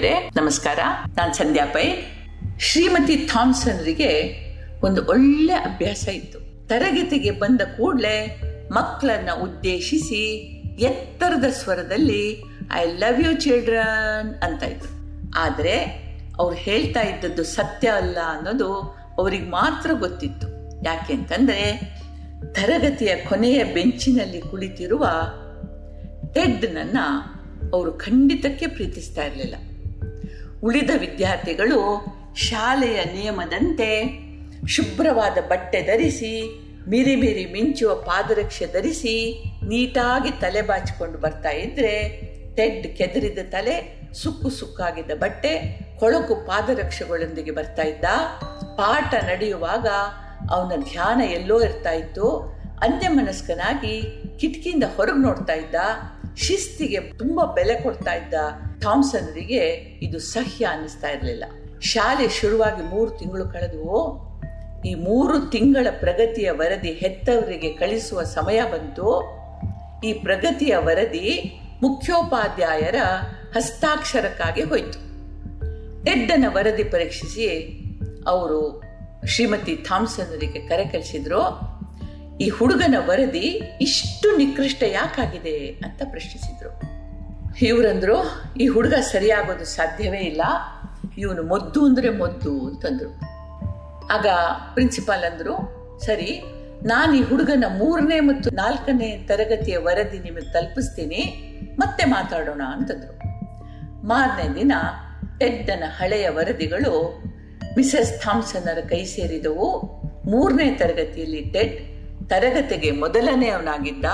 ನಮಸ್ಕಾರ. ನಾನು ಸಂಧ್ಯಾ ಪೈ. ಶ್ರೀಮತಿ ಥಾಮ್ಸನ್ರಿಗೆ ಒಂದು ಒಳ್ಳೆ ಅಭ್ಯಾಸ ಇತ್ತು. ತರಗತಿಗೆ ಬಂದ ಕೂಡಲೇ ಮಕ್ಕಳನ್ನ ಉದ್ದೇಶಿಸಿ ಎತ್ತರದ ಸ್ವರದಲ್ಲಿ ಐ ಲವ್ ಯು ಚಿಲ್ಡ್ರನ್ ಅಂತ ಇದ್ರು ಆದ್ರೆ ಅವ್ರು ಹೇಳ್ತಾ ಇದ್ದದ್ದು ಸತ್ಯ ಅಲ್ಲ ಅನ್ನೋದು ಅವ್ರಿಗೆ ಮಾತ್ರ ಗೊತ್ತಿತ್ತು. ಯಾಕೆಂತಂದ್ರೆ ತರಗತಿಯ ಕೊನೆಯ ಬೆಂಚಿನಲ್ಲಿ ಕುಳಿತಿರುವ ಟೆಡ್ನನ್ನ ಅವರು ಖಂಡಿತಕ್ಕೆ ಪ್ರೀತಿಸ್ತಾ ಇರಲಿಲ್ಲ. ಉಳಿದ ವಿದ್ಯಾರ್ಥಿಗಳು ಶಾಲೆಯ ನಿಯಮದಂತೆ ಶುಭ್ರವಾದ ಬಟ್ಟೆ ಧರಿಸಿ ಮಿರಿಮಿರಿ ಮಿರಿ ಮಿಂಚುವ ಪಾದರಕ್ಷೆ ಧರಿಸಿ, ನೀಟಾಗಿ ತಲೆ ಬಾಚಿಕೊಂಡು ಬರ್ತಾ ಇದ್ರೆ ಟೆಡ್ ಕೆದರಿದ ತಲೆ, ಸುಕ್ಕು ಸುಕ್ಕಾಗಿದ್ದ ಬಟ್ಟೆ, ಕೊಳಕು ಪಾದರಕ್ಷೆಗಳೊಂದಿಗೆ ಬರ್ತಾ ಇದ್ದ ಪಾಠ ನಡೆಯುವಾಗ ಅವನ ಧ್ಯಾನ ಎಲ್ಲೋ ಇರ್ತಾ ಇತ್ತು. ಅನ್ಯಮನಸ್ಕನಾಗಿ ಕಿಟಕಿಯಿಂದ ಹೊರಗೆ ನೋಡ್ತಾ ಇದ್ದ, ಶಿಸ್ತಿಗೆ ತುಂಬಾ ಬೆಲೆ ಕೊಡ್ತಾ ಇದ್ದ ಥಾಮ್ಸನ್ರಿಗೆ ಇದು ಸಹ್ಯ ಅನ್ನಿಸ್ತಾ ಇರಲಿಲ್ಲ. ಶಾಲೆ ಶುರುವಾಗಿ ಮೂರು ತಿಂಗಳು ಕಳೆದವು ಈ ಮೂರು ತಿಂಗಳ ಪ್ರಗತಿಯ ವರದಿ ಹೆತ್ತವರಿಗೆ ಕಳಿಸುವ ಸಮಯ ಬಂತು. ಈ ಪ್ರಗತಿಯ ವರದಿ ಮುಖ್ಯೋಪಾಧ್ಯಾಯರ ಹಸ್ತಾಕ್ಷರಕ್ಕಾಗಿ ಹೋಯಿತು. ಟೆಡ್ಡನ ವರದಿ ಪರೀಕ್ಷಿಸಿ ಅವರು ಶ್ರೀಮತಿ ಥಾಮ್ಸನ್ರಿಗೆ ಕರೆ ಕಳಿಸಿದ್ರು. ಈ ಹುಡುಗನ ವರದಿ ಇಷ್ಟು ನಿಕೃಷ್ಟ ಯಾಕಾಗಿದೆ ಅಂತ ಪ್ರಶ್ನಿಸಿದ್ರು. ಇವರಂದ್ರು, ಈ ಹುಡುಗ ಸರಿಯಾಗೋದು ಸಾಧ್ಯವೇ ಇಲ್ಲ. ಇವನು ಮೊದ್ದು ಅಂದರೆ ಮೊದ್ದು ಅಂತಂದ್ರು. ಆಗ ಪ್ರಿನ್ಸಿಪಾಲ್ ಅಂದ್ರು, ಸರಿ, ನಾನು ಈ ಹುಡುಗನ ಮೂರನೇ ಮತ್ತು ನಾಲ್ಕನೇ ತರಗತಿಯ ವರದಿ ನಿಮಗೆ ತಲುಪಿಸ್ತೀನಿ, ಮತ್ತೆ ಮಾತಾಡೋಣ ಅಂತಂದ್ರು. ಮಾರನೇ ದಿನ ಟೆಡ್ಡನ ಹಳೆಯ ವರದಿಗಳು ಮಿಸಸ್ ಥಾಮ್ಸನ್ನರ ಕೈ ಸೇರಿದವು. ಮೂರನೇ ತರಗತಿಯಲ್ಲಿ ಟೆಡ್ ತರಗತಿಗೆ ಮೊದಲನೆಯವನಾಗಿದ್ದ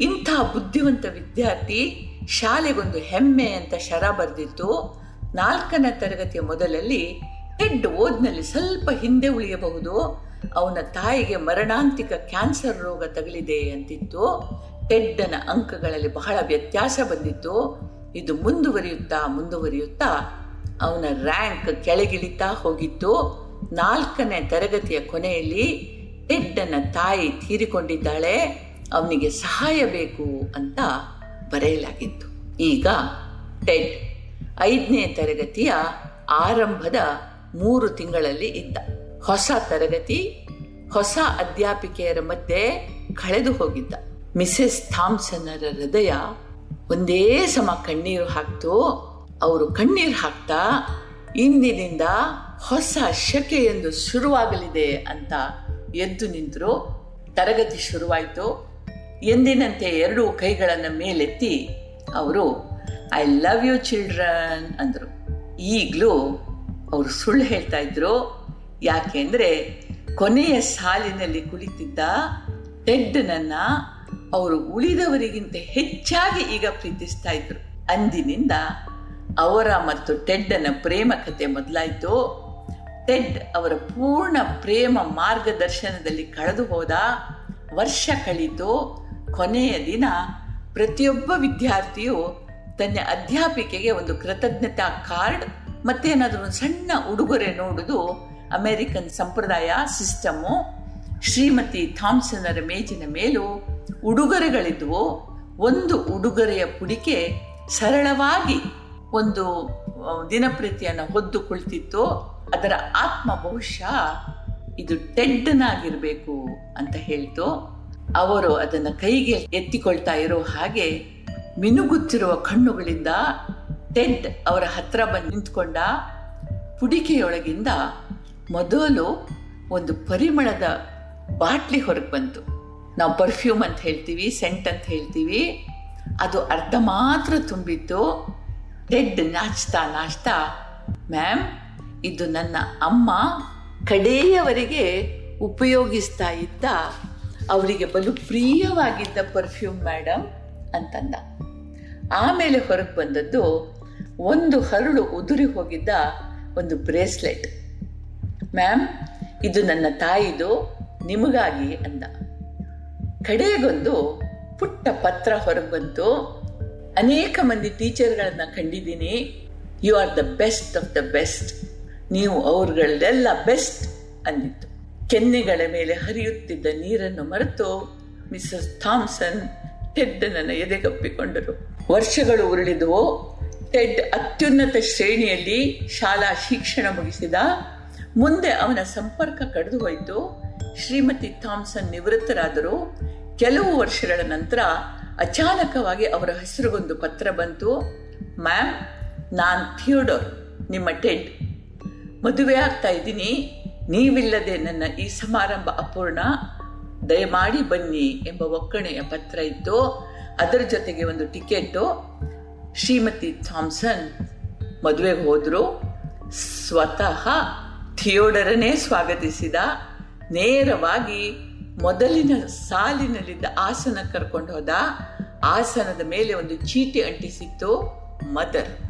ಇಂಥ ಬುದ್ಧಿವಂತ ವಿದ್ಯಾರ್ಥಿ ಶಾಲೆಗೊಂದು ಹೆಮ್ಮೆ ಅಂತ ಶರ ಬರೆದಿತ್ತು. ನಾಲ್ಕನೇ ತರಗತಿಯ ಮೊದಲಲ್ಲಿ ಟೆಡ್ ಓದ್ನಲ್ಲಿ ಸ್ವಲ್ಪ ಹಿಂದೆ ಉಳಿಯಬಹುದು. ಅವನ ತಾಯಿಗೆ ಮರಣಾಂತಿಕ ಕ್ಯಾನ್ಸರ್ ರೋಗ ತಗಲಿದೆ ಅಂತಿತ್ತು. ಟೆಡ್ಡನ ಅಂಕಗಳಲ್ಲಿ ಬಹಳ ವ್ಯತ್ಯಾಸ ಬಂದಿತ್ತು. ಇದು ಮುಂದುವರಿಯುತ್ತಾ ಮುಂದುವರಿಯುತ್ತಾ ಅವನ ರ್ಯಾಂಕ್ ಕೆಳಗಿಳಿತಾ ಹೋಗಿತ್ತು. ನಾಲ್ಕನೇ ತರಗತಿಯ ಕೊನೆಯಲ್ಲಿ ಟೆಡ್ಡನ ತಾಯಿ ತೀರಿಕೊಂಡಿದ್ದಾಳೆ. ಅವನಿಗೆ ಸಹಾಯ ಬೇಕು ಅಂತ ಬರೆಯಲಾಗಿತ್ತು. ಈಗ ಟೆಡ್ ಐದನೇ ತರಗತಿಯ ಆರಂಭದ ಮೂರು ತಿಂಗಳಲ್ಲಿ ಇದ್ದ. ಹೊಸ ತರಗತಿ, ಹೊಸ ಅಧ್ಯಾಪಿಕೆಯರ ಮಧ್ಯೆ ಕಳೆದು ಹೋಗಿದ್ದ. ಮಿಸೆಸ್ ಥಾಮ್ಸನ್ನರ ಹೃದಯ ಒಂದೇ ಸಮ ಕಣ್ಣೀರು ಹಾಕ್ತು. ಅವರು ಕಣ್ಣೀರು ಹಾಕ್ತಾ, ಇಂದಿನಿಂದ ಹೊಸ ಶಕೆ ಎಂದು ಶುರುವಾಗಲಿದೆ ಅಂತ ಎದ್ದು ನಿಂತರು. ತರಗತಿ ಶುರುವಾಯಿತು. ಎಂದಿನಂತೆ ಎರಡೂ ಕೈಗಳನ್ನು ಮೇಲೆತ್ತಿ ಅವರು, ಐ ಲವ್ ಯು ಚಿಲ್ಡ್ರನ್ ಅಂದರು. ಈಗಲೂ ಅವರು ಸುಳ್ಳು ಹೇಳ್ತಾ ಇದ್ರು. ಯಾಕೆಂದ್ರೆ ಕೊನೆಯ ಸಾಲಿನಲ್ಲಿ ಕುಳಿತಿದ್ದ ಟೆಡ್ನನ್ನ ಅವರು ಉಳಿದವರಿಗಿಂತ ಹೆಚ್ಚಾಗಿ ಈಗ ಪ್ರೀತಿಸ್ತಾ ಇದ್ರು. ಅಂದಿನಿಂದ ಅವರ ಮತ್ತು ಟೆಡ್ಡನ ಪ್ರೇಮ ಕತೆ ಮೊದಲಾಯಿತು. ಟೆಡ್ ಅವರ ಪೂರ್ಣ ಪ್ರೇಮ ಮಾರ್ಗದರ್ಶನದಲ್ಲಿ ಕಳೆದು ಹೋದ ವರ್ಷ ಕಳೀತು. ಕೊನೆಯ ದಿನ ಪ್ರತಿಯೊಬ್ಬ ವಿದ್ಯಾರ್ಥಿಯು ತನ್ನ ಅಧ್ಯಾಪಿಕೆಗೆ ಒಂದು ಕೃತಜ್ಞತಾ ಕಾರ್ಡ್ ಮತ್ತೇನಾದರೂ ಒಂದು ಸಣ್ಣ ಉಡುಗೊರೆ ನೋಡುದು ಅಮೆರಿಕನ್ ಸಂಪ್ರದಾಯ ಸಿಸ್ಟಮು. ಶ್ರೀಮತಿ ಥಾಮ್ಸನರ ಮೇಜಿನ ಮೇಲೂ ಉಡುಗೊರೆಗಳಿದ್ವು. ಒಂದು ಉಡುಗೊರೆಯ ಪುಡಿಕೆ ಸರಳವಾಗಿ ಒಂದು ದಿನಪ್ರೀತಿಯನ್ನು ಹೊದ್ದು ಕುಳಿತಿತ್ತು ಅದರ ಆತ್ಮ ಬಹುಶಃ ಇದು ಟೆಡ್ಡನಾಗಿರಬೇಕು ಅಂತ ಹೇಳ್ತು. ಅವರು ಅದನ್ನು ಕೈಗೆ ಎತ್ತಿಕೊಳ್ತಾ ಇರೋ ಹಾಗೆ ಮಿನುಗುತ್ತಿರುವ ಕಣ್ಣುಗಳಿಂದ ಟೆಡ್ ಅವರ ಹತ್ರ ಬಂದು ನಿಂತ್ಕೊಂಡ ಪುಡಿಕೆಯೊಳಗಿಂದ ಮೊದಲು ಒಂದು ಪರಿಮಳದ ಬಾಟ್ಲಿ ಹೊರಗೆ ಬಂತು. ನಾವು ಪರ್ಫ್ಯೂಮ್ ಅಂತ ಹೇಳ್ತೀವಿ ಸೆಂಟ್ ಅಂತ ಹೇಳ್ತೀವಿ. ಅದು ಅರ್ಧ ಮಾತ್ರ ತುಂಬಿತ್ತು ಟೆಡ್ ನಾಚ್ತಾ ನಾಚ್ತಾ ಮ್ಯಾಮ್ ಇದು ನನ್ನ ಅಮ್ಮ ಕಡೆಯವರೆಗೆ ಉಪಯೋಗಿಸ್ತಾ ಇದ್ದ ಅವರಿಗೆ ಬಲು ಪ್ರಿಯವಾಗಿದ್ದ ಪರ್ಫ್ಯೂಮ್ ಮೇಡಮ್ ಅಂತಂದ. ಆಮೇಲೆ ಹೊರಗೆ ಬಂದದ್ದು ಒಂದು ಹರಳು ಉದುರಿ ಹೋಗಿದ್ದ ಒಂದು ಬ್ರೇಸ್ಲೆಟ್. ಮ್ಯಾಮ್, ಇದು ನನ್ನ ತಾಯಿದು, ನಿಮಗಾಗಿ ಅಂದ. ಕಡೆಗೊಂದು ಪುಟ್ಟ ಪತ್ರ ಹೊರಗೆ ಬಂತು. ಅನೇಕ ಮಂದಿ ಟೀಚರ್ಗಳನ್ನ ಕಂಡಿದ್ದೀನಿ. You are the best of the best ನೀವು ಅವ್ರಗಳೆಲ್ಲ ಬೆಸ್ಟ್ ಅಂದಿತ್ತು. ಕೆನ್ನೆಗಳ ಮೇಲೆ ಹರಿಯುತ್ತಿದ್ದ ನೀರನ್ನು ಮರೆತು ಮಿಸಸ್ ಥಾಮ್ಸನ್ ಟೆಡ್ಡನನ್ನ ಎದೆಗಪ್ಪಿಕೊಂಡರು. ವರ್ಷಗಳು ಉರುಳಿದವು. ಟೆಡ್ ಅತ್ಯುನ್ನತ ಶ್ರೇಣಿಯಲ್ಲಿ ಶಾಲಾ ಶಿಕ್ಷಣ ಮುಗಿಸಿದ. ಮುಂದೆ ಅವನ ಸಂಪರ್ಕ ಕಡಿದು ಹೋಯಿತು ಶ್ರೀಮತಿ ಥಾಮ್ಸನ್ ನಿವೃತ್ತರಾದರು. ಕೆಲವು ವರ್ಷಗಳ ನಂತರ ಅಚಾನಕವಾಗಿ ಅವರ ಹೆಸರಿಗೊಂದು ಪತ್ರ ಬಂತು. ಮ್ಯಾಮ್, ನಾನ್ ಥಿಯೋಡೋರ್, ನಿಮ್ಮ ಟೆಡ್. ಮದುವೆ ಆಗ್ತಾ ಇದ್ದೀನಿ. ನೀವಿಲ್ಲದೆ ನನ್ನ ಈ ಸಮಾರಂಭ ಅಪೂರ್ಣ. ದಯಮಾಡಿ ಬನ್ನಿ ಎಂಬ ಒಕ್ಕಣೆಯ ಪತ್ರ ಇತ್ತು. ಅದರ ಜೊತೆಗೆ ಒಂದು ಟಿಕೆಟು. ಶ್ರೀಮತಿ ಥಾಮ್ಸನ್ ಮದುವೆಗೆ ಹೋದರು. ಸ್ವತಃ ಥಿಯೋಡರನ್ನೇ ಸ್ವಾಗತಿಸಿದ. ನೇರವಾಗಿ ಮೊದಲಿನ ಸಾಲಿನಲ್ಲಿದ್ದ ಆಸನ ಕರ್ಕೊಂಡು ಹೋದ. ಆಸನದ ಮೇಲೆ ಒಂದು ಚೀಟಿ ಅಂಟಿಸಿತ್ತು, ಮದರ್.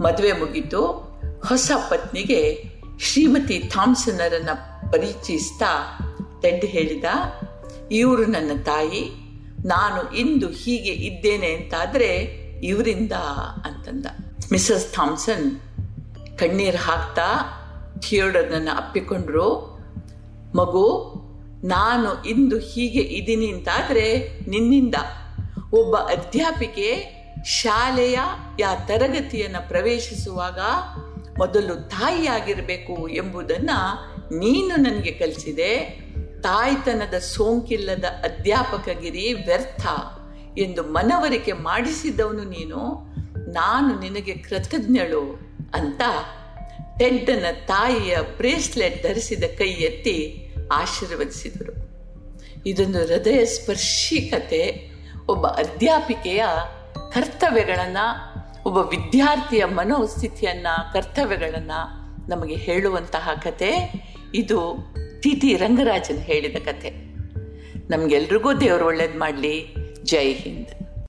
ಮದುವೆ ಮುಗಿತು. ಹೊಸ ಪತ್ನಿಗೆ ಶ್ರೀಮತಿ ಥಾಮ್ಸನರನ್ನ ಪರಿಚಯಿಸ್ತಾ ಟೆಡ್ ಹೇಳಿದ, ಇವರು ನನ್ನ ತಾಯಿ, ನಾನು ಇಂದು ಹೀಗೆ ಇದ್ದೇನೆ ಅಂತಾದರೆ ಇವರಿಂದ ಅಂತಂದ. ಮಿಸಸ್ ಥಾಮ್ಸನ್ ಕಣ್ಣೀರು ಹಾಕ್ತಾ ಥಿಯೋಡರ್ನನ್ನು ಅಪ್ಪಿಕೊಂಡ್ರು. ಮಗು, ನಾನು ಇಂದು ಹೀಗೆ ಇದ್ದೀನಿ ಅಂತಾದರೆ ನಿನ್ನಿಂದ ಒಬ್ಬ ಅಧ್ಯಾಪಿಕೆ ಶಾಲೆಯ ಯಾ ತರಗತಿಯನ್ನು ಪ್ರವೇಶಿಸುವಾಗ ಮೊದಲು ತಾಯಿಯಾಗಿರಬೇಕು ಎಂಬುದನ್ನು ನೀನು ನನಗೆ ಕಲಿಸಿದೆ. ತಾಯ್ತನದ ಸೋಂಕಿಲ್ಲದ ಅಧ್ಯಾಪಕಗಿರಿ ವ್ಯರ್ಥ ಎಂದು ಮನವರಿಕೆ ಮಾಡಿಸಿದವನು ನೀನು. ನಾನು ನಿನಗೆ ಕೃತಜ್ಞಳು ಅಂತ ಟೆಡ್ಡನ ತಾಯಿಯ ಬ್ರೇಸ್ಲೆಟ್ ಧರಿಸಿದ ಕೈ ಎತ್ತಿ ಆಶೀರ್ವದಿಸಿದರು. ಇದೊಂದು ಹೃದಯ ಸ್ಪರ್ಶಿ ಕತೆ. ಒಬ್ಬ ಅಧ್ಯಾಪಿಕೆಯ ಕರ್ತವ್ಯಗಳನ್ನು ಒಬ್ಬ ವಿದ್ಯಾರ್ಥಿಯ ಮನೋಸ್ಥಿತಿಯನ್ನ, ಕರ್ತವ್ಯಗಳನ್ನ ನಮಗೆ ಹೇಳುವಂತಹ ಕತೆ. ಇದು ಟಿ ಟಿ ರಂಗರಾಜನ್ ಹೇಳಿದ ಕತೆ. ನಮ್ಗೆಲ್ರಿಗೂ ದೇವರು ಒಳ್ಳೇದು ಮಾಡಲಿ. ಜೈ ಹಿಂದ್.